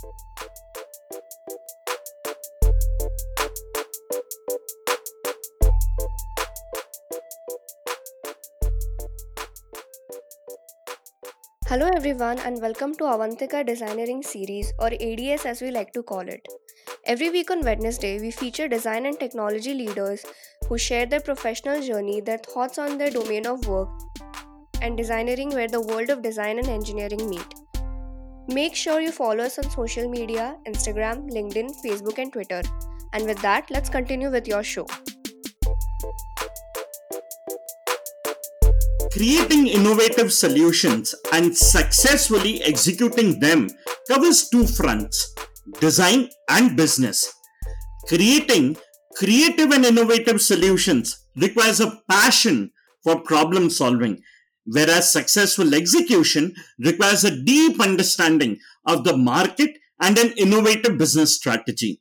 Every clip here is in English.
Hello everyone and welcome to Avantika Designeering series or ADS as we like to call it. Every week on Wednesday, we feature design and technology leaders who share their professional journey, their thoughts on their domain of work, and designeering where the world of design and engineering meet. Make sure you follow us on social media Instagram, LinkedIn, Facebook, and Twitter. And with that, let's continue with your show. Creating innovative solutions and successfully executing them covers two fronts design and business. Creating creative and innovative solutions requires a passion for problem solving, whereas successful execution requires a deep understanding of the market and an innovative business strategy.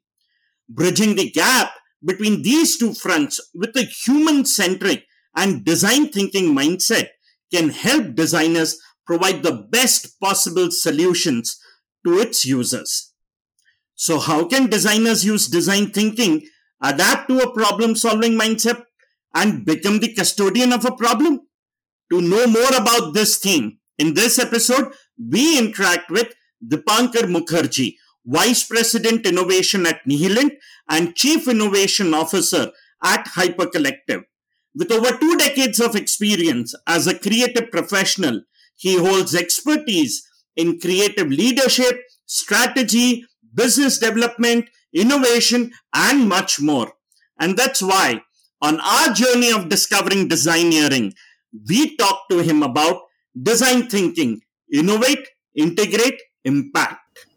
Bridging the gap between these two fronts with a human centric and design thinking mindset can help designers provide the best possible solutions to its users. So, how can designers use design thinking, adapt to a problem solving mindset, and become the custodian of a problem? To know more about this theme, in this episode, we interact with Dipankar Mukherjee, Vice President Innovation at Nihilent and Chief Innovation Officer at Hypercollective. With over two decades of experience as a creative professional, he holds expertise in creative leadership, strategy, business development, innovation, and much more. And that's why, on our journey of discovering designeering, we talk to him about design thinking, innovate, integrate, impact.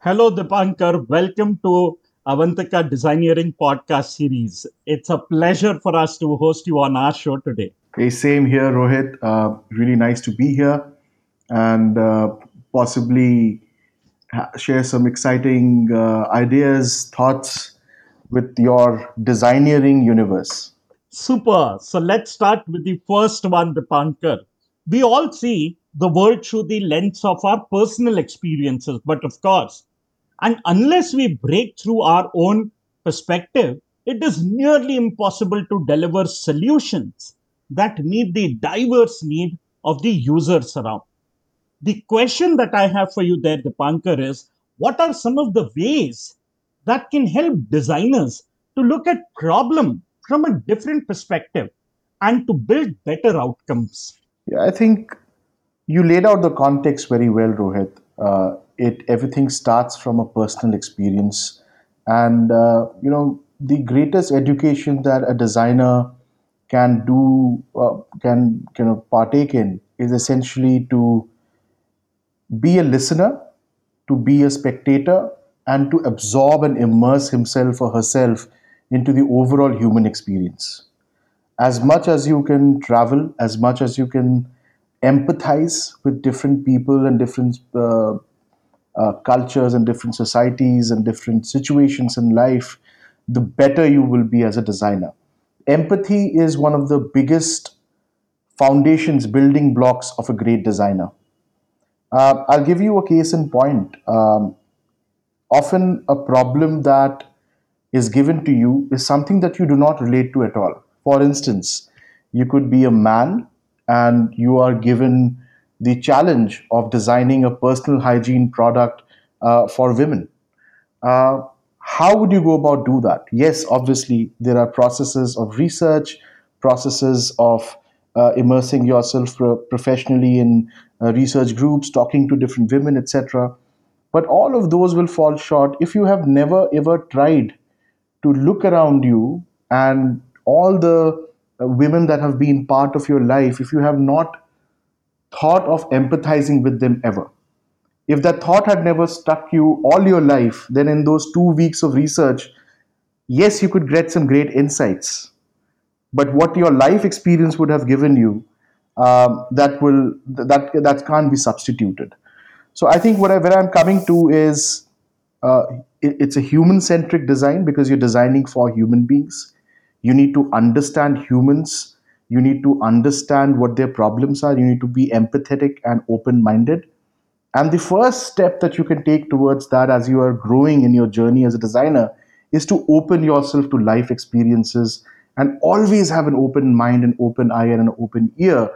Hello, Dipankar. Welcome to Avantika Designeering podcast series. It's a pleasure for us to host you on our show today. Hey, same here, Rohit. Uh, really nice to be here and uh, possibly share some exciting uh, ideas, thoughts with your designeering universe. Super. So let's start with the first one, Dipankar. We all see the world through the lens of our personal experiences, but of course, and unless we break through our own perspective, it is nearly impossible to deliver solutions that meet the diverse need of the users around. The question that I have for you there, Dipankar, is what are some of the ways that can help designers to look at problem from a different perspective and to build better outcomes? Yeah, I think you laid out the context very well, Rohit. Uh, it everything starts from a personal experience, and uh, you know the greatest education that a designer can do uh, can kind of partake in is essentially to be a listener, to be a spectator, and to absorb and immerse himself or herself into the overall human experience. As much as you can travel, as much as you can empathize with different people and different uh, uh, cultures and different societies and different situations in life, the better you will be as a designer. Empathy is one of the biggest foundations, building blocks of a great designer. Uh, I'll give you a case in point. Um, often, a problem that is given to you is something that you do not relate to at all. For instance, you could be a man and you are given the challenge of designing a personal hygiene product uh, for women. Uh, how would you go about do that? Yes, obviously there are processes of research, processes of uh, immersing yourself pro- professionally in uh, research groups, talking to different women, etc. But all of those will fall short if you have never ever tried to look around you and all the uh, women that have been part of your life, if you have not thought of empathizing with them ever. If that thought had never struck you all your life, then in those two weeks of research, yes, you could get some great insights. But what your life experience would have given you, um, that will that that can't be substituted. So I think what I, where I'm coming to is Uh, it, it's a human centric design because you're designing for human beings. You need to understand humans you need to understand what their problems are you need to be empathetic and open minded And the first step that you can take towards that as you are growing in your journey as a designer is to open yourself to life experiences and always have an open mind, an open eye, and an open ear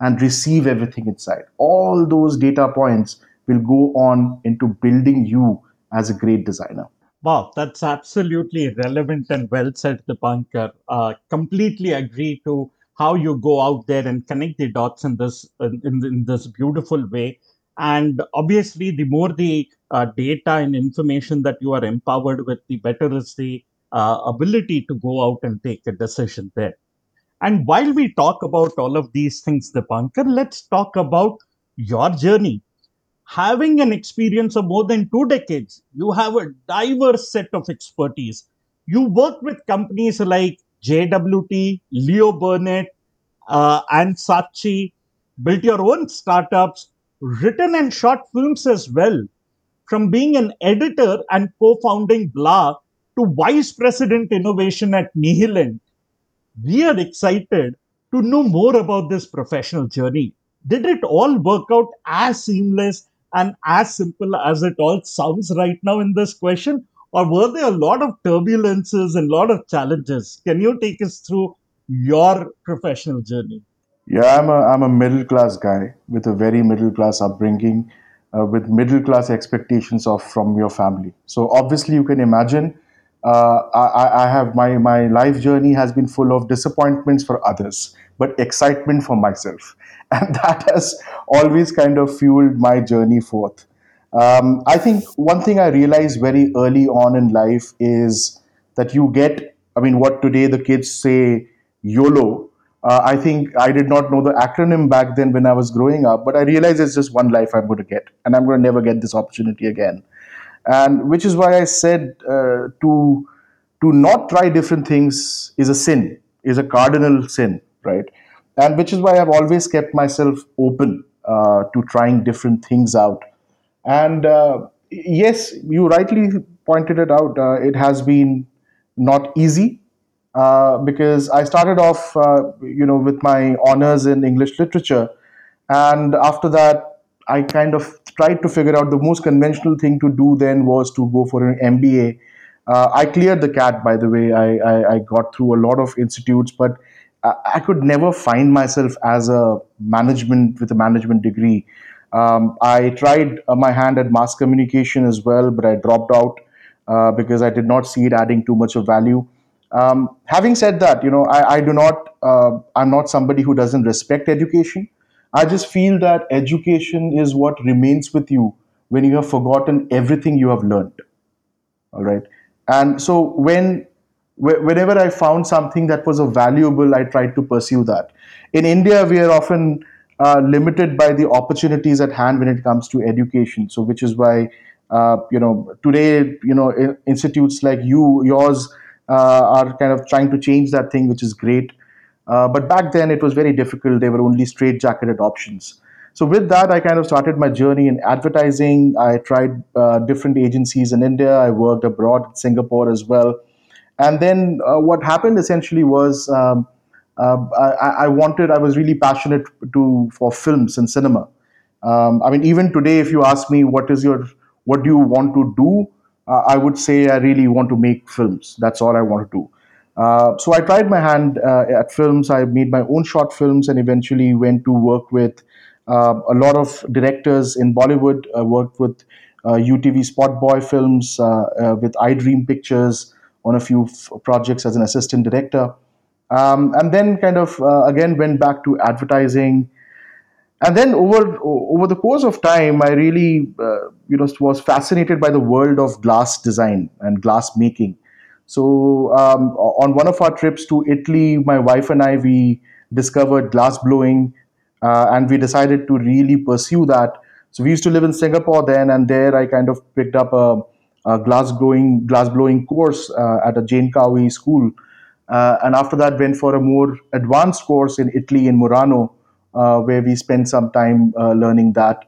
and receive everything inside. All those data points will go on into building you as a great designer. Wow, that's absolutely relevant and well said, Dipankar. Uh, completely agree to how you go out there and connect the dots in this in, in this beautiful way. And obviously, the more the uh, data and information that you are empowered with, the better is the uh, ability to go out and take a decision there. And while we talk about all of these things, the Dipankar, let's talk about your journey. Having an experience of more than two decades, you have a diverse set of expertise. You work with companies like JWT, Leo Burnett, uh, and Saatchi, built your own startups, written and short films as well. From being an editor and co founding Blah to Vice President Innovation at Nihilent, we are excited to know more about this professional journey. Did it all work out as seamless and as simple as it all sounds right now in this question? Or were there a lot of turbulences and a lot of challenges? Can you take us through your professional journey? Yeah, I'm a, I'm a middle class guy with a very middle class upbringing, uh, with middle class expectations of from your family. So obviously, you can imagine uh, I, I, have my my life journey has been full of disappointments for others, but excitement for myself, and that has always kind of fueled my journey forth. Um, I think one thing I realized very early on in life is that you get, I mean, what today the kids say YOLO. Uh, I think I did not know the acronym back then when I was growing up, but I realized it's just one life I'm going to get, and I'm going to never get this opportunity again and which is why I said uh, to to not try different things is a sin, is a cardinal sin, right? And which is why I've always kept myself open uh, to trying different things out. And uh, yes, you rightly pointed it out. Uh, it has been not easy uh, because I started off, uh, you know, with my honors in English literature, and after that I kind of tried to figure out the most conventional thing to do then was to go for an MBA. Uh, I cleared the CAT, by the way. I, I, I got through a lot of institutes, but I, I, could never find myself as a management with a management degree. Um, I tried uh, my hand at mass communication as well, but I dropped out uh, because I did not see it adding too much of value. Um, having said that, you know, I, I do not, uh, I'm not somebody who doesn't respect education. I just feel that education is what remains with you when you have forgotten everything you have learned. All right. And so when whenever I found something that was valuable, I tried to pursue that. In India, we are often uh, limited by the opportunities at hand when it comes to education. So, which is why uh, you know today, you know, institutes like you, yours, uh, are kind of trying to change that thing, which is great. Uh, but back then it was very difficult. They were only straight jacketed options. So with that, I kind of started my journey in advertising. I tried uh, different agencies in India. I worked abroad in Singapore as well. And then uh, what happened essentially was um, uh, I, I, wanted. I was really passionate to for films and cinema. Um, I mean, even today, if you ask me what is your what do you want to do, uh, I would say I really want to make films. That's all I want to do. Uh, so I tried my hand uh, at films. I made my own short films and eventually went to work with uh, a lot of directors in Bollywood. I worked with UTV uh, Spot Boy films, uh, with iDream Pictures on a few f- projects as an assistant director. Um, and then kind of again went back to advertising. And then over over the course of time, I really you know was fascinated by the world of glass design and glass making so um, on one of our trips to Italy, my wife and I we discovered glass blowing, uh, and we decided to really pursue that. So we used to live in Singapore then, and there I kind of picked up a, a glass blowing glass blowing course uh, at a Jane Cowie school, uh, and after that went for a more advanced course in Italy in Murano, uh, where we spent some time uh, learning that.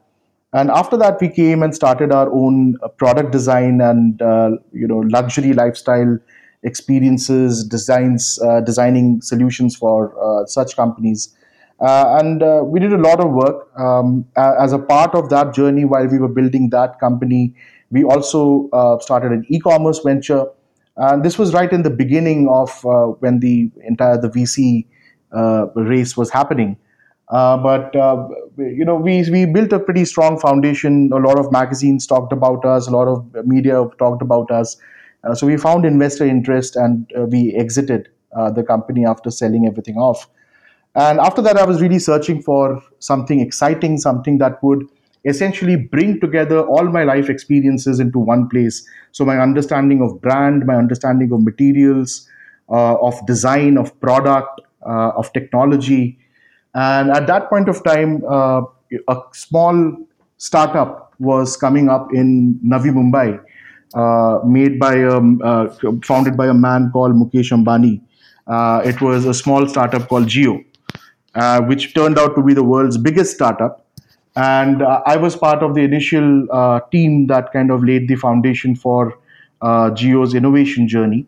And after that, we came and started our own uh, product design and uh, you know luxury lifestyle experiences, designs, uh, designing solutions for uh, such companies. Uh, and uh, we did a lot of work um, as a part of that journey while we were building that company. We also started an e-commerce venture, and this was right in the beginning of when the entire the VC race was happening. Uh, but you know, we we built a pretty strong foundation. A lot of magazines talked about us. A lot of media talked about us. so we found investor interest, and we exited the company after selling everything off. And after that, I was really searching for something exciting, something that would essentially bring together all my life experiences into one place. So, my understanding of brand, my understanding of materials, uh, of design, of product, uh, of technology. And at that point of time, uh, a small startup was coming up in Navi Mumbai, uh, made by um, uh, founded by a man called Mukesh Ambani. Uh, it was a small startup called Jio, uh, which turned out to be the world's biggest startup. And uh, I was part of the initial team that kind of laid the foundation for Jio's innovation journey.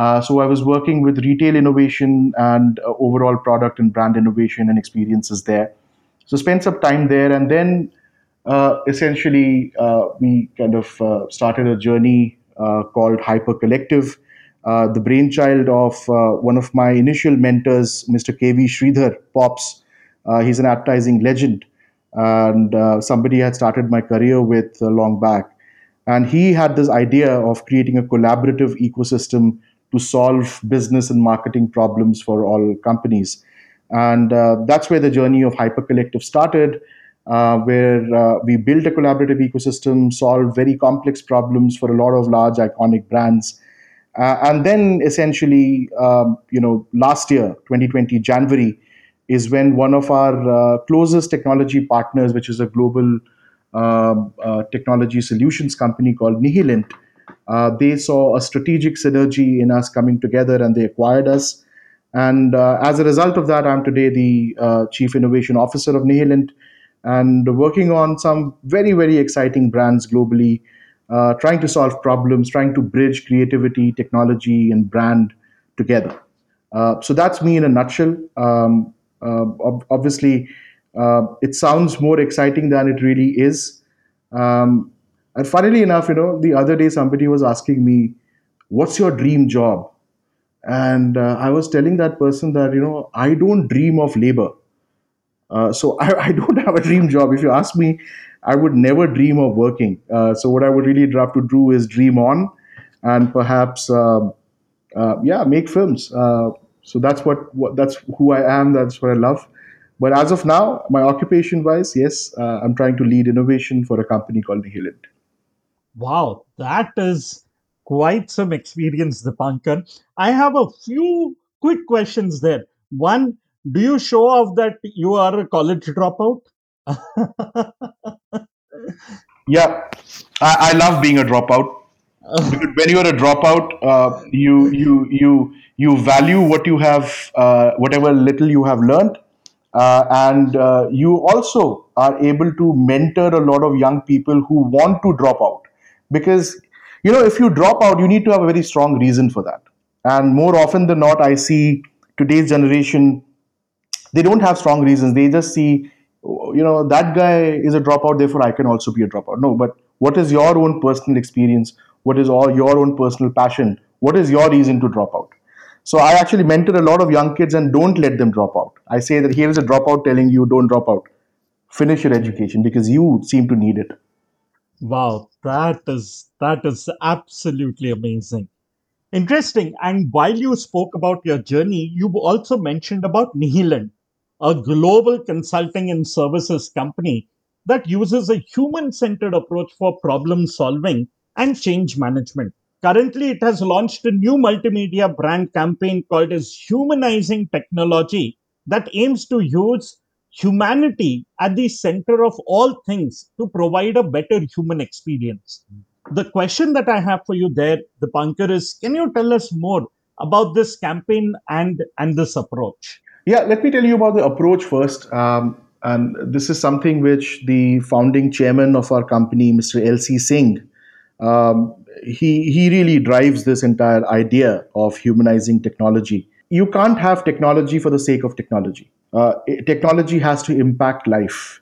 Uh, so I was working with retail innovation and uh, overall product and brand innovation and experiences there. So spent some time there, and then essentially we kind of started a journey called Hyper Collective, uh, the brainchild of uh, one of my initial mentors, Mr. KV Sridhar Pops. Uh, he's an advertising legend, and uh, somebody had started my career with long back. And he had this idea of creating a collaborative ecosystem to solve business and marketing problems for all companies. And uh, that's where the journey of Hyper Collective started. Uh, where uh, we built a collaborative ecosystem, solved very complex problems for a lot of large iconic brands, uh, and then essentially, um, you know, last year, 2020, January, is when one of our uh, closest technology partners, which is a global um, uh, technology solutions company called Nihilent, uh, they saw a strategic synergy in us coming together and they acquired us. And uh, as a result of that, I'm today the uh, Chief Innovation Officer of Nihilent and working on some very, very exciting brands globally uh, trying to solve problems, trying to bridge creativity, technology, and brand together. Uh, so that's me in a nutshell. Um, uh, ob- obviously, it sounds more exciting than it really is. Um, and funnily enough, you know, the other day somebody was asking me, "What's your dream job?" And uh, I was telling that person that you know I don't dream of labor. Uh, so I, I, don't have a dream job. If you ask me, I would never dream of working. Uh, so what I would really have to do is dream on, and perhaps um, uh, yeah, make films. Uh, so that's what, what, that's who I am. That's what I love. But as of now, my occupation wise, yes, uh, I'm trying to lead innovation for a company called Nihilent. Wow, that is quite some experience, Dipankar. I have a few quick questions there. One, do you show off that you are a college dropout? yeah, I, I, love being a dropout. because when you're a dropout, uh, you you you you value what you have, uh, whatever little you have learned, uh, and uh, you also are able to mentor a lot of young people who want to drop out. Because you know, if you drop out, you need to have a very strong reason for that. And more often than not, I see today's generation they don't have strong reasons. They just see you know that guy is a dropout therefore i can also be a dropout. No but what is your own personal experience? What is all your own personal passion? What is your reason to drop out? So i actually mentor a lot of young kids and don't let them drop out. I say that here is a dropout telling you don't drop out. Finish your education because you seem to need it wow that is that is absolutely amazing interesting and while you spoke about your journey you also mentioned about nihilent a global consulting and services company that uses a human centered approach for problem solving and change management. Currently, it has launched a new multimedia brand campaign called as Humanizing Technology that aims to use humanity at the center of all things to provide a better human experience. The question that I have for you there, the Dipankar, is can you tell us more about this campaign and, and this approach? Yeah, let me tell you about the approach first. Um, and this is something which the founding chairman of our company, Mr. L.C. Singh, um, he, he really drives this entire idea of humanizing technology. You can't have technology for the sake of technology. Uh, technology has to impact life.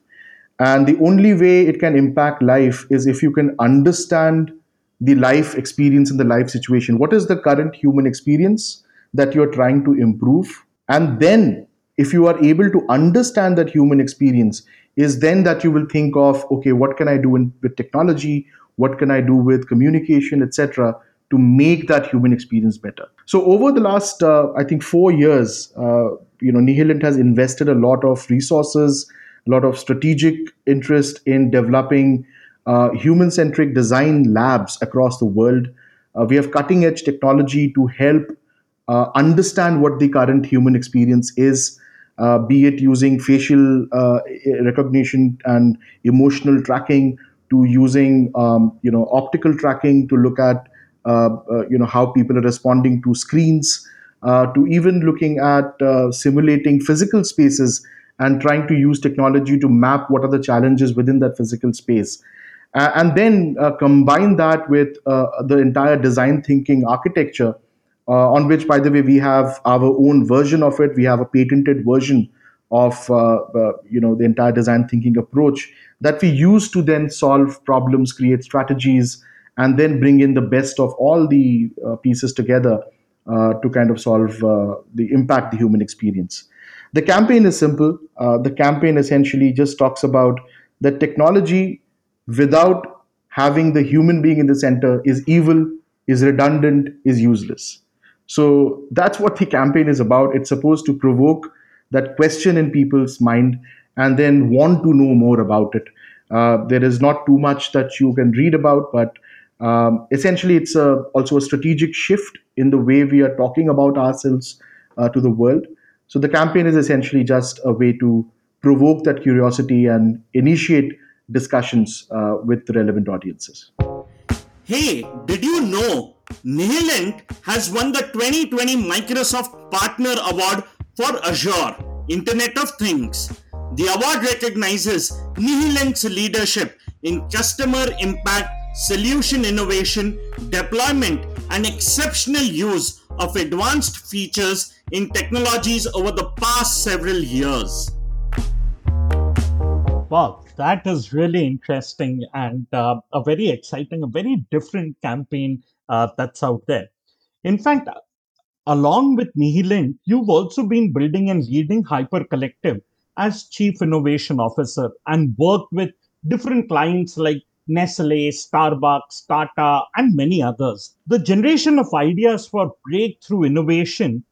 And the only way it can impact life is if you can understand the life experience and the life situation. What is the current human experience that you're trying to improve? And then, if you are able to understand that human experience, is then that you will think of, okay, what can I do in, with technology? What can I do with communication, etc., to make that human experience better? So, over the last, uh, I think, four years, uh, you know, Nihilent has invested a lot of resources, a lot of strategic interest in developing uh, human centric design labs across the world. Uh, we have cutting edge technology to help uh, understand what the current human experience is, uh, be it using facial recognition and emotional tracking, to using um, you know optical tracking to look at you know how people are responding to screens, to even looking at simulating physical spaces and trying to use technology to map what are the challenges within that physical space uh, and then uh, combine that with uh, the entire design thinking architecture, uh, on which, by the way, we have our own version of it. We have a patented version of uh, uh, you know the entire design thinking approach that we use to then solve problems, create strategies, and then bring in the best of all the uh, pieces together uh, to kind of solve uh, the impact the human experience. The campaign is simple. the campaign essentially just talks about that technology without having the human being in the center is evil, is redundant, is useless. So that's what the campaign is about. It's supposed to provoke that question in people's mind and then want to know more about it. Uh, there is not too much that you can read about, but um, essentially, it's a, also a strategic shift in the way we are talking about ourselves uh, to the world. So the campaign is essentially just a way to provoke that curiosity and initiate discussions uh, with relevant audiences. Hey, did you know Nihilent has won the 2020 Microsoft Partner Award for Azure, Internet of Things? The award recognizes Nihilent's leadership in customer impact, solution innovation, deployment, and exceptional use of advanced features in technologies over the past several years. Wow, that is really interesting and uh, a very exciting, a very different campaign uh, that's out there. In fact, along with Nihilent, you've also been building and leading Hyper Collective as Chief Innovation Officer and worked with different clients like Nestle, Starbucks, Tata, and many others. The generation of ideas for breakthrough innovation,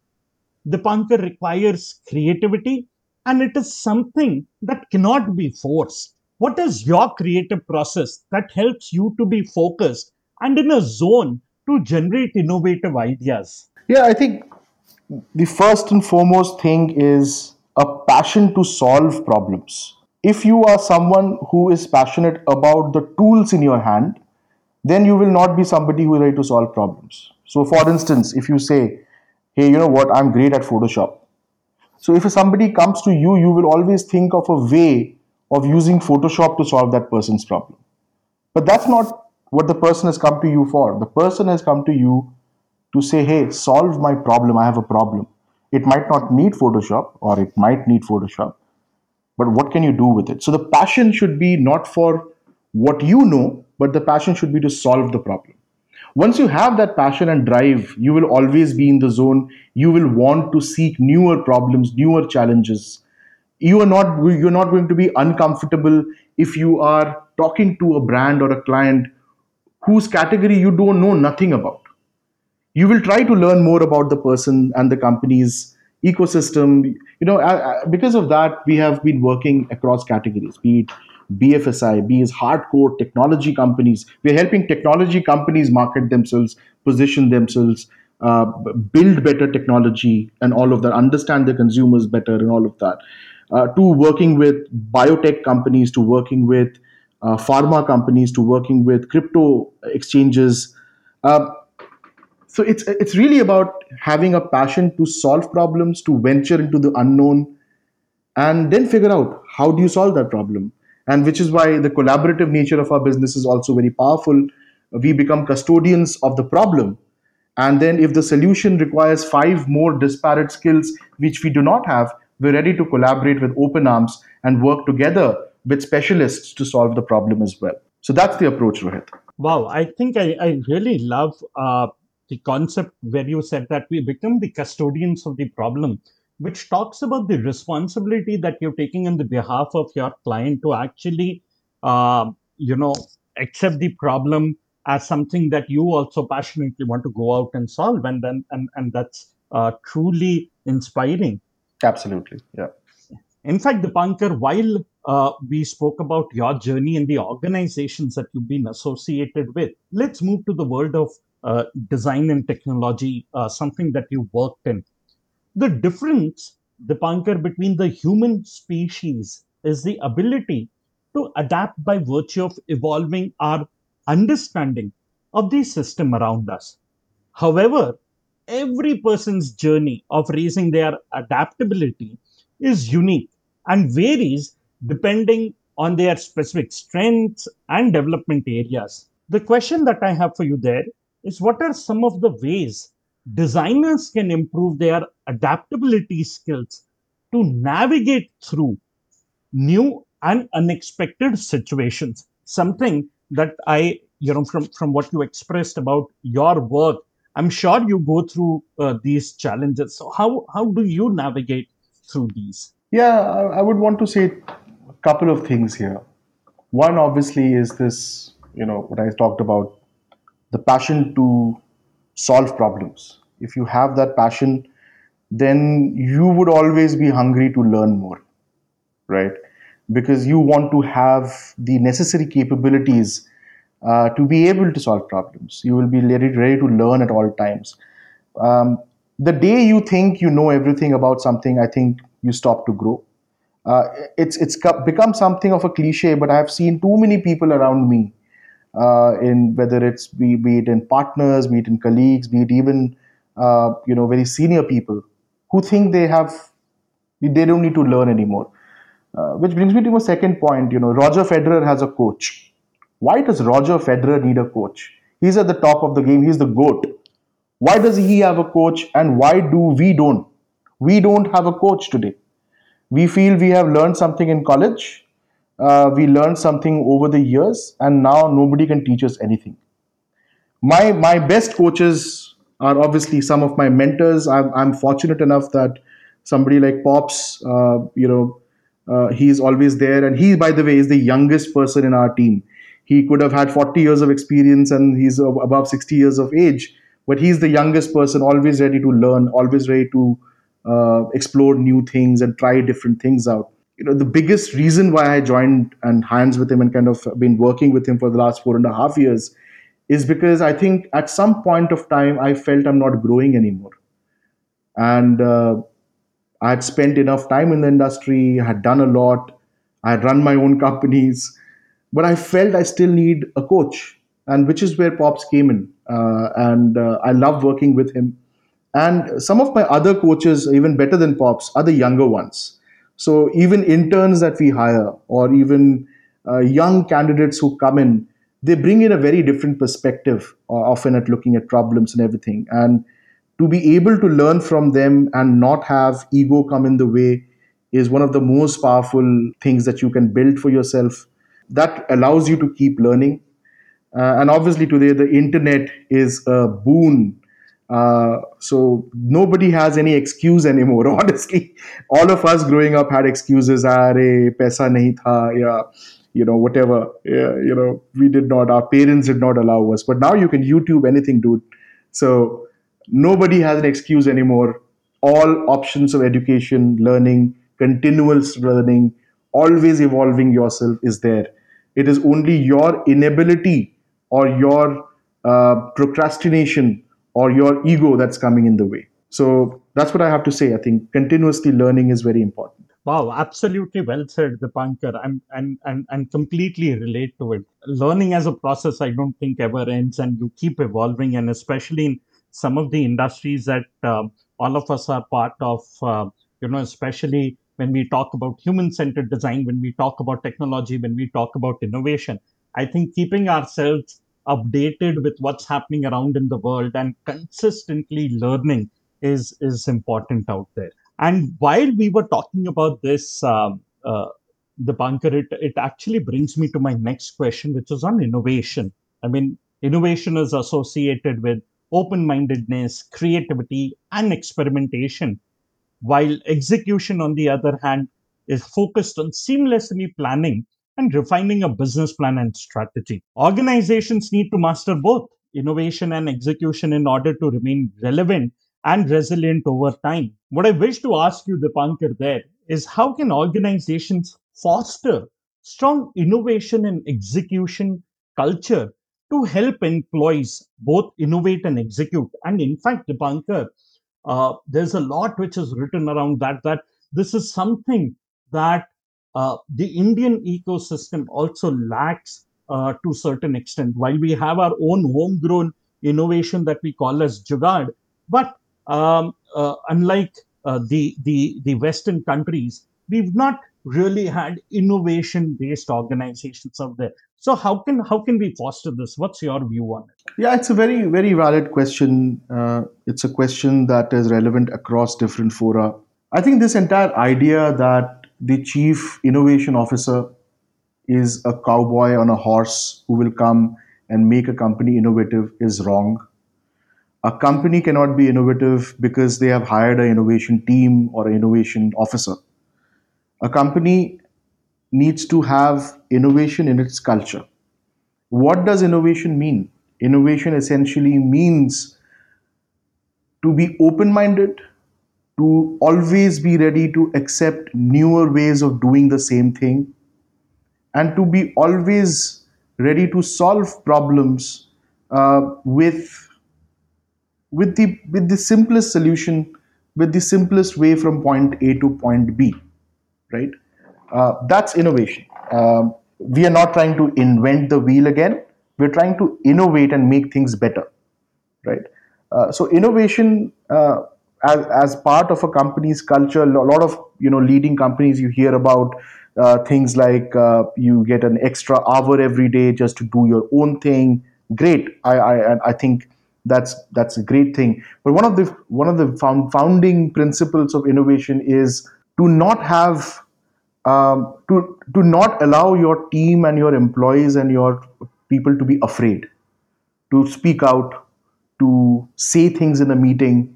the Dipankar requires creativity and it is something that cannot be forced. What is your creative process that helps you to be focused and in a zone to generate innovative ideas? Yeah, I think the first and foremost thing is a passion to solve problems. If you are someone who is passionate about the tools in your hand, then you will not be somebody who is ready to solve problems. So, for instance, if you say, Hey, you know what, I'm great at Photoshop. So, if somebody comes to you, you will always think of a way of using Photoshop to solve that person's problem. But that's not what the person has come to you for. The person has come to you to say, hey, solve my problem. I have a problem. It might not need Photoshop or it might need Photoshop, but what can you do with it? So the passion should be not for what you know, but the passion should be to solve the problem. Once you have that passion and drive, you will always be in the zone. You will want to seek newer problems, newer challenges you are not you're not going to be uncomfortable if you are talking to a brand or a client whose category you don't know nothing about you will try to learn more about the person and the company's ecosystem. You know because of that we have been working across categories be it bfsi be it hardcore technology companies. We're helping technology companies market themselves position themselves uh, build better technology and all of that understand the consumers better and all of that. Uh, to working with biotech companies, to working with uh, pharma companies, to working with crypto exchanges. Uh, so it's it's really about having a passion to solve problems, to venture into the unknown, and then figure out how do you solve that problem. And which is why the collaborative nature of our business is also very powerful. We become custodians of the problem. And then, if the solution requires five more disparate skills which we do not have, we're ready to collaborate with open arms and work together with specialists to solve the problem as well. So that's the approach, Rohit. Wow, I think I, I really love uh, the concept where you said that we become the custodians of the problem, which talks about the responsibility that you're taking on the behalf of your client to actually, uh, you know, accept the problem as something that you also passionately want to go out and solve, and then and and that's uh, truly inspiring. Absolutely, yeah. In fact, the Dipankar, while uh, we spoke about your journey and the organizations that you've been associated with, let's move to the world of design and technology, uh, something that you worked in. The difference, Dipankar, between the human species is the ability to adapt by virtue of evolving our understanding of the system around us. However, every person's journey of raising their adaptability is unique and varies depending on their specific strengths and development areas. The question that I have for you there is what are some of the ways designers can improve their adaptability skills to navigate through new and unexpected situations? Something that I, you know, from, from what you expressed about your work, I'm sure you go through uh, these challenges. So, how, how do you navigate through these? Yeah, I would want to say a couple of things here. One, obviously, is this, you know, what I talked about the passion to solve problems. If you have that passion, then you would always be hungry to learn more, right? Because you want to have the necessary capabilities uh, to be able to solve problems. You will be ready, ready to learn at all times. Um, the day you think you know everything about something, I think you stop to grow. Uh, it's it's become something of a cliche, but I've seen too many people around me, uh, in whether it's be, be it in partners, be it in colleagues, be it even uh, you know very senior people who think they have they don't need to learn anymore. Uh, which brings me to my second point. You know, Roger Federer has a coach. Why does Roger Federer need a coach? He's at the top of the game. He's the goat. Why does he have a coach, and why do we don't? We don't have a coach today. We feel we have learned something in college, uh, we learned something over the years, and now nobody can teach us anything. My my best coaches are obviously some of my mentors. I'm, I'm fortunate enough that somebody like Pops, uh, you know, uh, he's always there, and he, by the way, is the youngest person in our team. He could have had 40 years of experience, and he's above 60 years of age, but he's the youngest person, always ready to learn, always ready to uh, explore new things and try different things out. You know, the biggest reason why I joined and hands with him and kind of been working with him for the last four and a half years is because I think at some point of time I felt I'm not growing anymore, and uh, I had spent enough time in the industry, I had done a lot, I had run my own companies, but I felt I still need a coach, and which is where Pops came in, uh, and uh, I love working with him. And some of my other coaches, even better than Pops, are the younger ones. So even interns that we hire, or even uh, young candidates who come in, they bring in a very different perspective, uh, often at looking at problems and everything. And to be able to learn from them and not have ego come in the way is one of the most powerful things that you can build for yourself. That allows you to keep learning. Uh, and obviously, today the internet is a boon uh, so nobody has any excuse anymore. Honestly, all of us growing up had excuses. Are paisa nahi tha, yeah, you know, whatever. Yeah, you know, we did not. Our parents did not allow us. But now you can YouTube anything, dude. So nobody has an excuse anymore. All options of education, learning, continuous learning, always evolving yourself is there. It is only your inability or your uh, procrastination or your ego that's coming in the way. So that's what I have to say. I think continuously learning is very important. Wow, absolutely well said, Dipankar. I'm and and and completely relate to it. Learning as a process, I don't think ever ends, and you keep evolving. And especially in some of the industries that uh, all of us are part of, uh, you know, especially when we talk about human-centered design, when we talk about technology, when we talk about innovation, I think keeping ourselves updated with what's happening around in the world and consistently learning is is important out there And while we were talking about this, um, uh, the Dipankar, it, it actually brings me to my next question, which is on innovation. I mean, innovation is associated with open mindedness, creativity, and experimentation, while execution, on the other hand, is focused on seamlessly planning and refining a business plan and strategy. Organizations need to master both innovation and execution in order to remain relevant and resilient over time. What I wish to ask you, Dipankar, there is how can organizations foster strong innovation and execution culture to help employees both innovate and execute? And in fact, Dipankar, uh, there's a lot which is written around that, that this is something that the Indian ecosystem also lacks uh, to certain extent. While we have our own homegrown innovation that we call as Jugaad, but um, uh, unlike uh, the, the, the Western countries, we've not really had innovation-based organizations out there. So how can how can we foster this? What's your view on it? Yeah, it's a very very valid question. Uh, it's a question that is relevant across different fora. I think this entire idea that the chief innovation officer is a cowboy on a horse who will come and make a company innovative is wrong. A company cannot be innovative because they have hired an innovation team or an innovation officer. A company needs to have innovation in its culture. What does innovation mean? Innovation essentially means to be open minded, to always be ready to accept newer ways of doing the same thing and to be always ready to solve problems uh, with with the with the simplest solution with the simplest way from point a to point b right? Uh, that's innovation. Um, we are not trying to invent the wheel again. We're trying to innovate and make things better right? Uh, so innovation uh, as, as part of a company's culture a lot of you know leading companies you hear about uh, things like uh, you get an extra hour every day just to do your own thing. Great. I i, I think that's that's a great thing. But one of the one of the found, founding principles of innovation is to not have um, to to not allow your team and your employees and your people to be afraid to speak out to say things in a meeting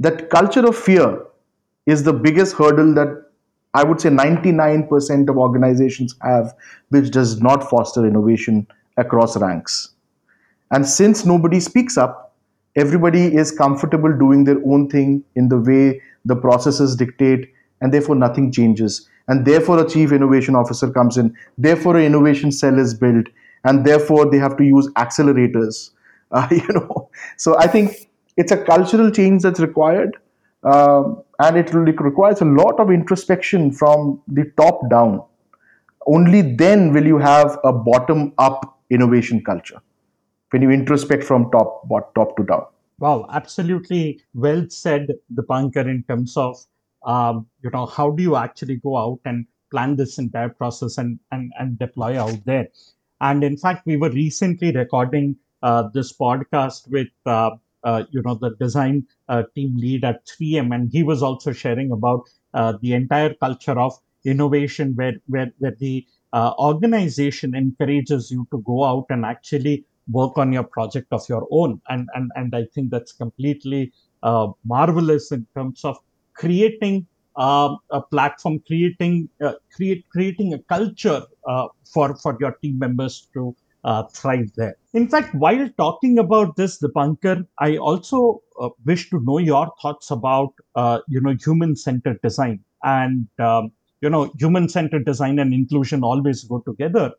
that culture of fear is the biggest hurdle that I would say 99% of organizations have, which does not foster innovation across ranks. And since nobody speaks up, everybody is comfortable doing their own thing in the way the processes dictate, and therefore nothing changes. And therefore, a chief innovation officer comes in, therefore, an innovation cell is built, and therefore, they have to use accelerators. Uh, you know, so I think it's a cultural change that's required. Um, and it really requires a lot of introspection from the top down. Only then will you have a bottom up innovation culture when you introspect from top top to down. Wow, absolutely well said, the Dipankar, in terms of um, you know how do you actually go out and plan this entire process and and, and deploy out there. And in fact, we were recently recording uh, this podcast with uh, you know the design uh, team lead at 3M, and he was also sharing about uh, the entire culture of innovation, where where where the uh, organization encourages you to go out and actually work on your project of your own, and and and I think that's completely uh, marvelous in terms of creating uh, a platform, creating uh, create creating a culture uh, for for your team members to uh, thrive there. In fact, while talking about this, the Dipankar, I also uh, wish to know your thoughts about uh, you know human-centered design and um, you know human-centered design and inclusion always go together.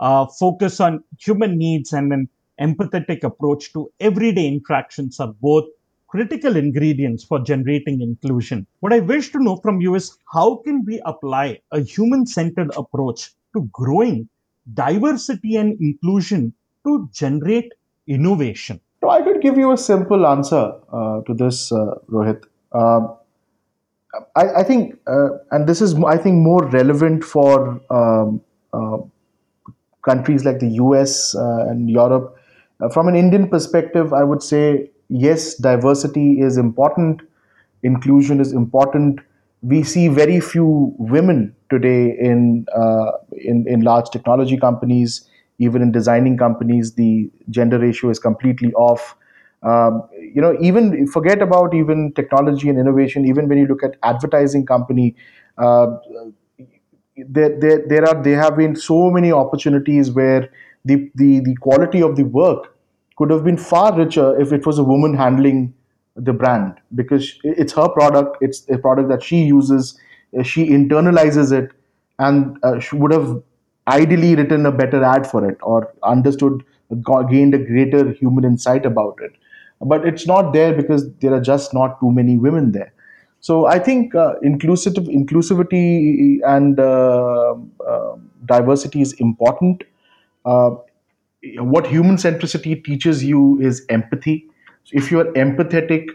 Uh, focus on human needs and an empathetic approach to everyday interactions are both critical ingredients for generating inclusion. What I wish to know from you is how can we apply a human-centered approach to growing diversity and inclusion to generate innovation? So I could give you a simple answer uh, to this, uh, Rohit. Um, I, I, think, uh, and this is, I think, more relevant for um, uh, countries like the US uh, and Europe. Uh, from an Indian perspective, I would say yes, diversity is important, inclusion is important, we see very few women today in, uh, in, in large technology companies, even in designing companies, the gender ratio is completely off. Um, you know, even forget about even technology and innovation. Even when you look at advertising company, uh, there, there, there are there have been so many opportunities where the, the the quality of the work could have been far richer if it was a woman handling the brand because it's her product it's a product that she uses uh, she internalizes it and uh, she would have ideally written a better ad for it or understood gained a greater human insight about it but it's not there because there are just not too many women there so I think uh, inclusive inclusivity and uh, uh, diversity is important. Uh, what human centricity teaches you is empathy. If you are empathetic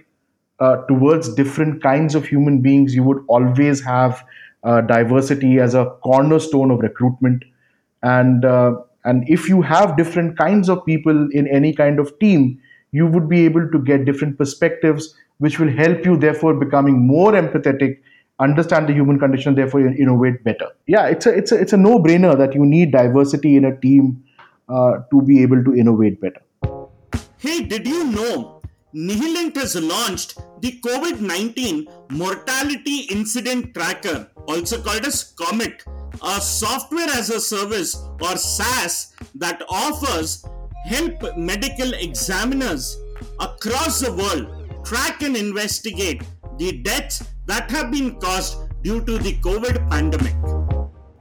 uh, towards different kinds of human beings, you would always have uh, diversity as a cornerstone of recruitment. And and if you have different kinds of people in any kind of team, you would be able to get different perspectives which will help you therefore becoming more empathetic understand the human condition therefore you innovate better yeah it's a it's a, it's a no brainer that you need diversity in a team uh, to be able to innovate better hey did you know Nihilent has launched the COVID 19 Mortality Incident Tracker, also called as COMET, a software as a service or SaaS that offers help medical examiners across the world track and investigate the deaths that have been caused due to the COVID pandemic.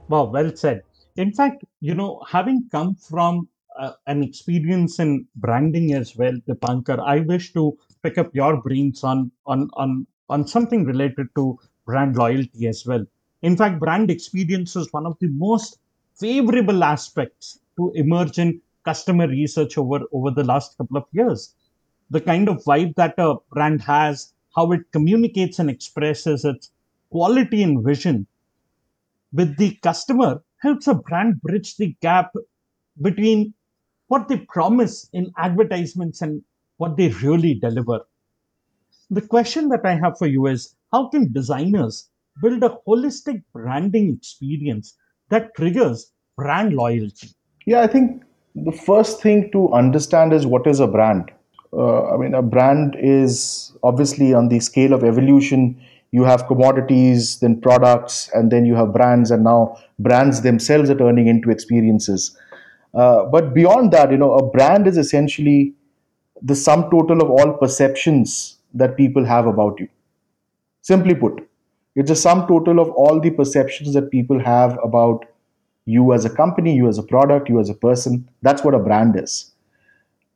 Wow, well said. In fact, you know, having come from uh, an experience in branding as well, Dipankar, I wish to pick up your brains on on on on something related to brand loyalty as well. In fact, brand experience is one of the most favorable aspects to emerge in customer research over over the last couple of years the kind of vibe that a brand has, how it communicates and expresses its quality and vision with the customer helps a brand bridge the gap between what they promise in advertisements and what they really deliver. The question that I have for you is how can designers build a holistic branding experience that triggers brand loyalty? Yeah, I think the first thing to understand is what is a brand uh, I mean, a brand is obviously on the scale of evolution. You have commodities, then products, and then you have brands, and now brands themselves are turning into experiences. Uh, but beyond that, you know, a brand is essentially the sum total of all perceptions that people have about you. Simply put, it's a sum total of all the perceptions that people have about you as a company, you as a product, you as a person. That's what a brand is.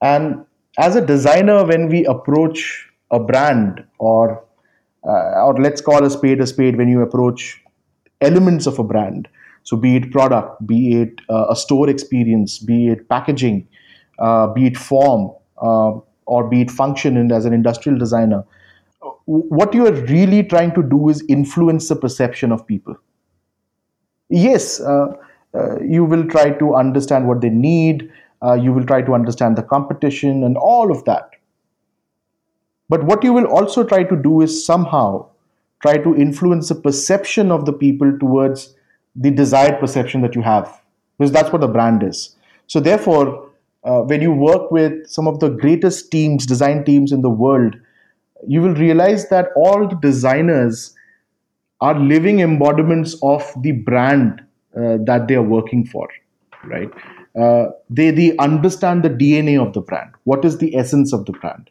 And as a designer, when we approach a brand or uh, or let's call a spade a spade, when you approach elements of a brand, so be it product, be it uh, a store experience, be it packaging, uh, be it form, uh, or be it function, and as an industrial designer, what you are really trying to do is influence the perception of people. Yes, uh, uh, you will try to understand what they need you will try to understand the competition and all of that. But what you will also try to do is somehow try to influence the perception of the people towards the desired perception that you have, because that's what the brand is. So, therefore, uh, when you work with some of the greatest teams, design teams in the world, you will realize that all the designers are living embodiments of the brand uh, that they are working for, right? uh, they they understand the DNA of the brand. What is the essence of the brand?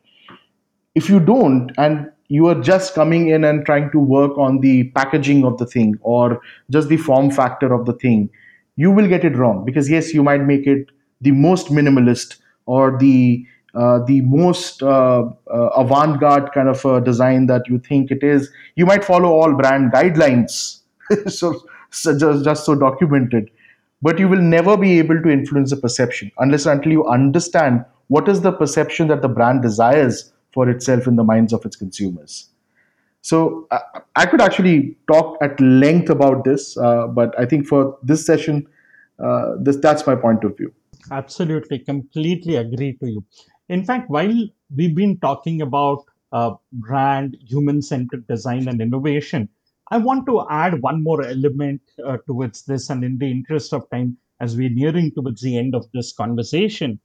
If you don't, and you are just coming in and trying to work on the packaging of the thing or just the form factor of the thing, you will get it wrong because yes, you might make it the most minimalist or the uh, the most uh, uh, avant-garde kind of design that you think it is. You might follow all brand guidelines, so, so just, just so documented but you will never be able to influence the perception unless until you understand what is the perception that the brand desires for itself in the minds of its consumers. So uh, i could actually talk at length about this uh, but i think for this session uh, this that's my point of view. Absolutely completely agree to you. In fact while we've been talking about uh, brand human centered design and innovation I want to add one more element uh, towards this, and in the interest of time, as we're nearing towards the end of this conversation,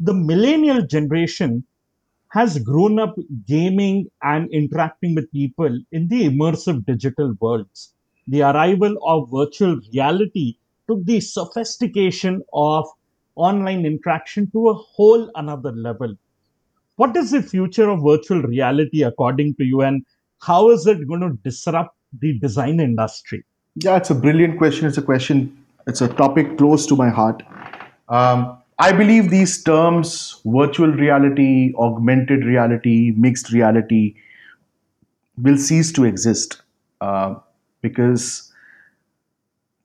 the millennial generation has grown up gaming and interacting with people in the immersive digital worlds. The arrival of virtual reality took the sophistication of online interaction to a whole another level. What is the future of virtual reality according to you, and how is it going to disrupt the design industry? Yeah, it's a brilliant question. It's a question, it's a topic close to my heart. Um, I believe these terms virtual reality, augmented reality, mixed reality will cease to exist uh, because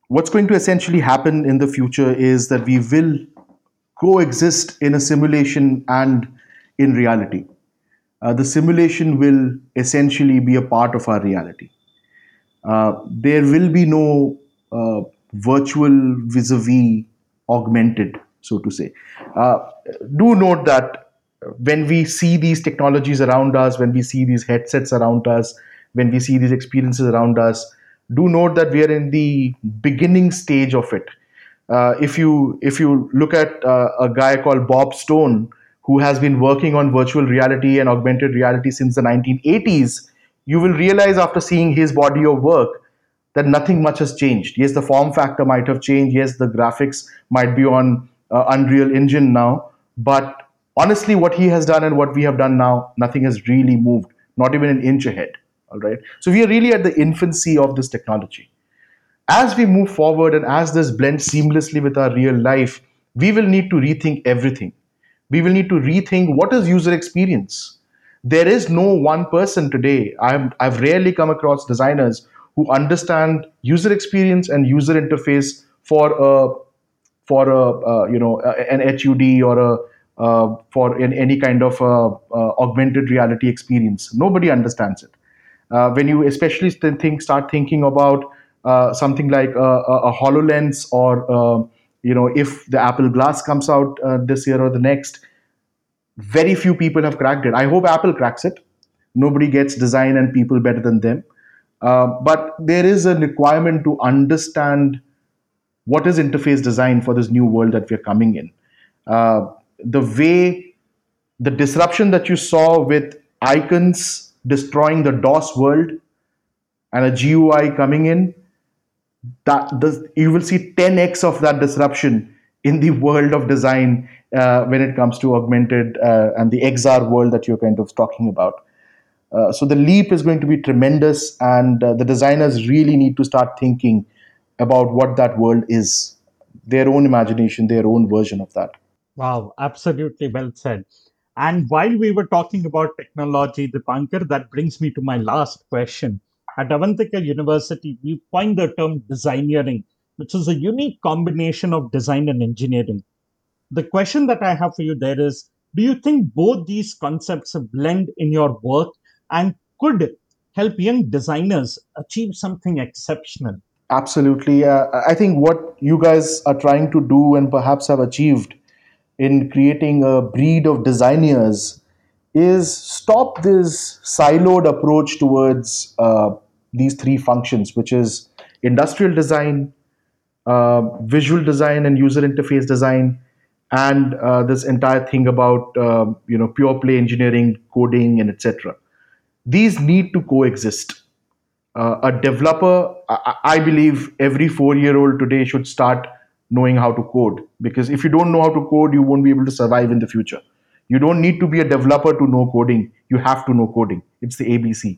what's going to essentially happen in the future is that we will coexist in a simulation and in reality. Uh, the simulation will essentially be a part of our reality. Uh, there will be no uh, virtual vis-a-vis augmented, so to say. Uh, do note that when we see these technologies around us, when we see these headsets around us, when we see these experiences around us, do note that we are in the beginning stage of it. Uh, if you if you look at uh, a guy called Bob Stone, who has been working on virtual reality and augmented reality since the 1980s, you will realize after seeing his body of work that nothing much has changed. Yes, the form factor might have changed. Yes, the graphics might be on uh, Unreal Engine now. But honestly, what he has done and what we have done now, nothing has really moved, not even an inch ahead. All right. So we are really at the infancy of this technology. As we move forward and as this blends seamlessly with our real life, we will need to rethink everything. We will need to rethink what is user experience there is no one person today. I'm, I've rarely come across designers who understand user experience and user interface for a for a uh, you know an HUD or a uh, for in any kind of uh, uh, augmented reality experience. Nobody understands it. Uh, when you especially think start thinking about uh, something like a, a, Hololens or you know if the Apple Glass comes out this year or the next, very few people have cracked it. I hope Apple cracks it. Nobody gets design and people better than them. But there is a requirement to understand what is interface design for this new world that we're coming in. Uh, the way, the disruption that you saw with icons destroying the DOS world and a GUI coming in, that you will see 10x of that disruption in the world of design uh, when it comes to augmented uh, and the XR world that you're kind of talking about. Uh, so the leap is going to be tremendous, and uh, the designers really need to start thinking about what that world is, their own imagination, their own version of that. Wow, absolutely well said. And while we were talking about technology, the Dipankar, that brings me to my last question. At Avantika University, we find the term designeering, which is a unique combination of design and engineering the question that I have for you there is do you think both these concepts blend in your work and could help young designers achieve something exceptional? Absolutely. Uh, I think what you guys are trying to do and perhaps have achieved in creating a breed of designers is stop this siloed approach towards uh, these three functions, which is industrial design, uh, visual design, and user interface design and uh, this entire thing about uh, you know pure play engineering, coding, and etc. These need to coexist. Uh, a developer, I, I believe, every four-year-old today should start knowing how to code because if you don't know how to code, you won't be able to survive in the future. You don't need to be a developer to know coding. You have to know coding. It's the ABC.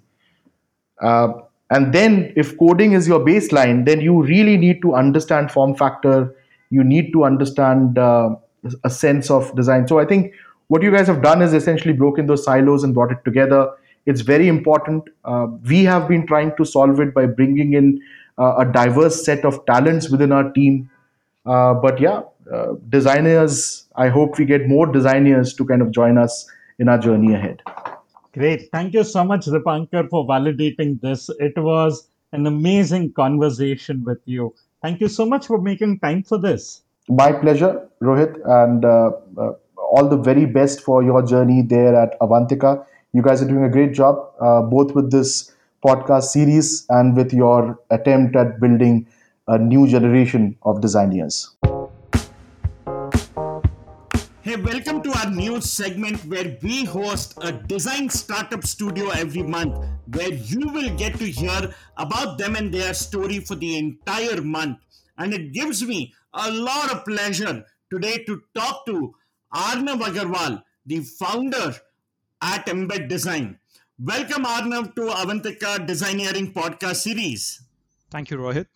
Uh, and then, if coding is your baseline, then you really need to understand form factor. You need to understand uh, a sense of design. So I think what you guys have done is essentially broken those silos and brought it together. It's very important. Uh, we have been trying to solve it by bringing in uh, a diverse set of talents within our team. Uh, but yeah, uh, designers, I hope we get more designers to kind of join us in our journey ahead. Great. Thank you so much, Dipankar, for validating this. It was an amazing conversation with you. Thank you so much for making time for this. My pleasure, Rohit, and uh, uh, all the very best for your journey there at Avantika. You guys are doing a great job, uh, both with this podcast series and with your attempt at building a new generation of designers. Hey, welcome to our new segment where we host a design startup studio every month where you will get to hear about them and their story for the entire month. And it gives me a lot of pleasure today to talk to Arnav Agarwal, the founder at Embed Design. Welcome, Arnav, to Avantika Designeering podcast series. Thank you, Rohit.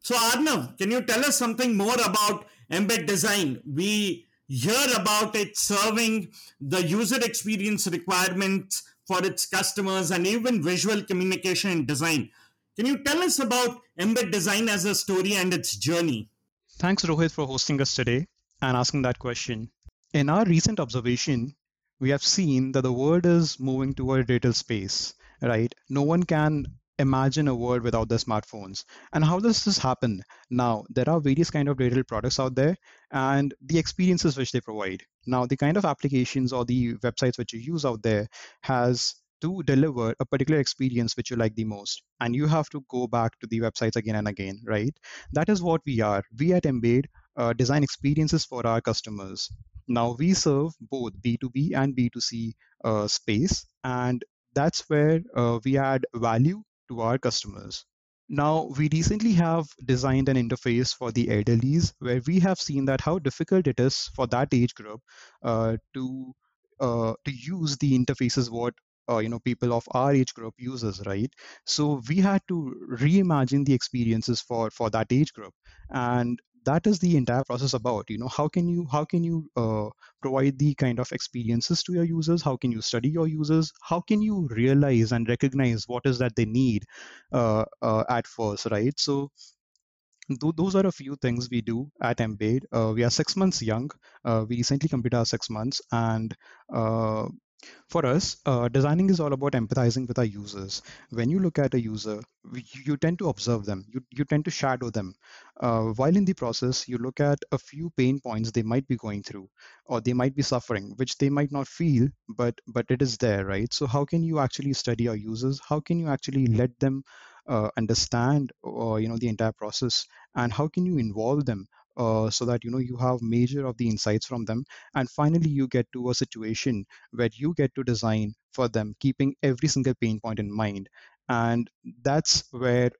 So, Arnav, can you tell us something more about Embed Design? We hear about it serving the user experience requirements for its customers and even visual communication and design. Can you tell us about Embed Design as a story and its journey? Thanks, Rohit, for hosting us today and asking that question. In our recent observation, we have seen that the world is moving toward digital space, right? No one can imagine a world without their smartphones. And how does this happen? Now, there are various kind of digital products out there and the experiences which they provide. Now, the kind of applications or the websites which you use out there has to deliver a particular experience which you like the most and you have to go back to the websites again and again right that is what we are we at embed uh, design experiences for our customers now we serve both B2B and B2C uh, space, and that's where uh, we add value to our customers. Now, we recently have designed an interface for the elderlies where we have seen that how difficult it is for that age group uh, to uh, to use the interfaces what uh, you know people of our age group uses right so we had to reimagine the experiences for for that age group and that is the entire process about you know how can you how can you uh, provide the kind of experiences to your users how can you study your users how can you realize and recognize what is that they need uh, uh, at first right so th- those are a few things we do at Embed. Uh, we are six months young. Uh, we recently completed our six months, and uh, for us, uh, designing is all about empathizing with our users. When you look at a user, you, you tend to observe them, you, you tend to shadow them. Uh, while in the process, you look at a few pain points they might be going through or they might be suffering, which they might not feel, but but it is there, right? So how can you actually study our users? How can you actually let them uh, understand uh, you know the entire process and how can you involve them uh, so that you know you have major of the insights from them. And finally you get to a situation where you get to design for them keeping every single pain point in mind. And that's where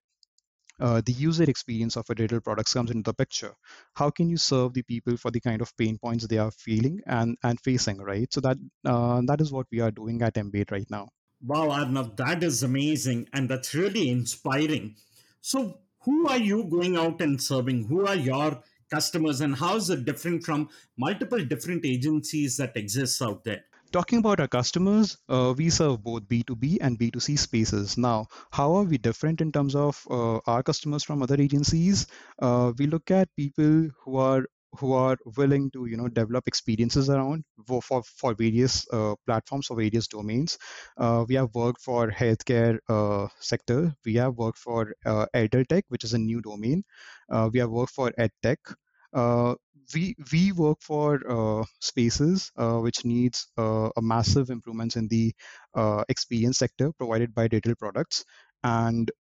uh, the user experience of a digital product comes into the picture. How can you serve the people for the kind of pain points they are feeling and and facing right? So that uh, that is what we are doing at embed right now. Wow arnav that is amazing and that's really inspiring. So who are you going out and serving? Who are your customers and how is it different from multiple different agencies that exists out there talking about our customers, uh, we serve both B2B and B2C spaces. Now, how are we different in terms of uh, our customers from other agencies? Uh, we look at people who are who are willing to you know develop experiences around for for, various uh, platforms for various domains. Uh, we have worked for healthcare uh, sector. We have worked for uh, tech which is a new domain. Uh, we have worked for edtech uh, we we work for uh, spaces which needs a massive improvements in the experience sector provided by digital products. And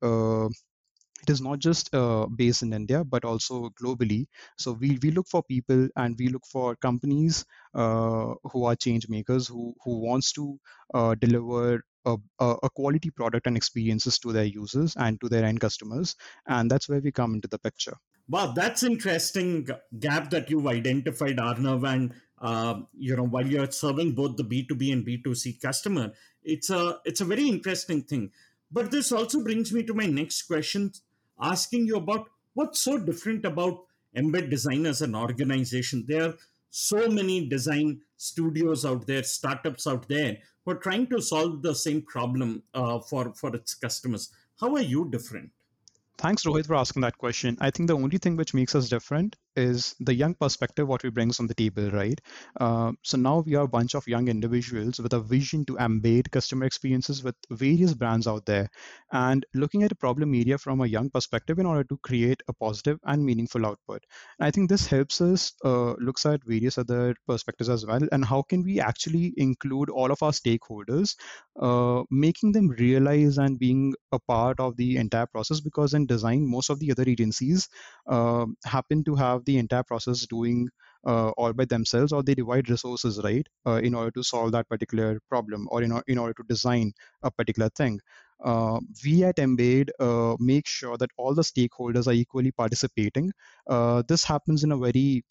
it is not just uh, based in India but also globally. So we, we look for people and we look for companies uh, who are change makers who who wants to uh, deliver a, a, quality product and experiences to their users and to their end customers and that's where we come into the picture Wow, that's interesting gap that you've identified, Arnav. And uh, you know, while you're serving both the B two B and B two C customer, it's a it's a very interesting thing. But this also brings me to my next question, asking you about what's so different about embed design as an organization. There are so many design studios out there, startups out there who are trying to solve the same problem uh, for for its customers. How are you different? Thanks, Rohit, for asking that question. I think the only thing which makes us different is the young perspective what we brings on the table, right? Uh, so now we are a bunch of young individuals with a vision to embed customer experiences with various brands out there, and looking at a problem area from a young perspective in order to create a positive and meaningful output. And I think this helps us uh, looks at various other perspectives as well, and how can we actually include all of our stakeholders, uh, making them realize and being a part of the entire process. Because in design, most of the other agencies uh, happen to have the entire process doing uh, all by themselves or they divide resources right uh, in order to solve that particular problem or in, in order to design a particular thing. Uh, we at embed uh, make sure that all the stakeholders are equally participating. Uh, this happens in a very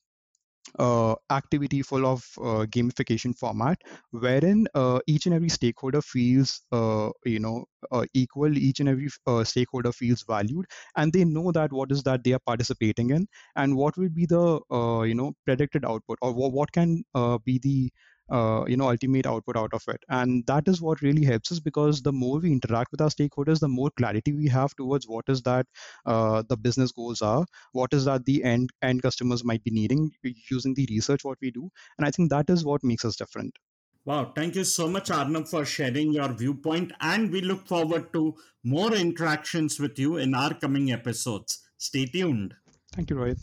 uh, activity full of uh, gamification format wherein uh, each and every stakeholder feels uh, you know uh, equal each and every uh, stakeholder feels valued and they know that what is that they are participating in and what will be the you know predicted output or what, what can be the uh, you know ultimate output out of it and that is what really helps us because the more we interact with our stakeholders the more clarity we have towards what is that uh, the business goals are what is that the end end customers might be needing using the research what we do and i think that is what makes us different Wow, thank you so much, Arnav, for sharing your viewpoint. And we look forward to more interactions with you in our coming episodes. Stay tuned. Thank you, Rohit.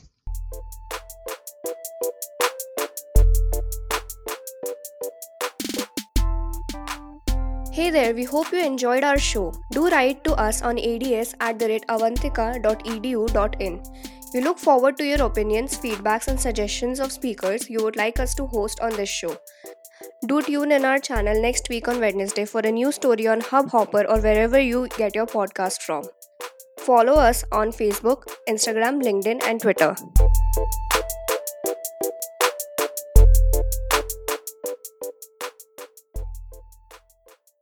Hey there, we hope you enjoyed our show. Do write to us on ads at the rate avantika.edu.in. We look forward to your opinions, feedbacks, and suggestions of speakers you would like us to host on this show. Do tune in our channel next week on Wednesday for a new story on Hubhopper or wherever you get your podcast from. Follow us on Facebook, Instagram, LinkedIn, and Twitter.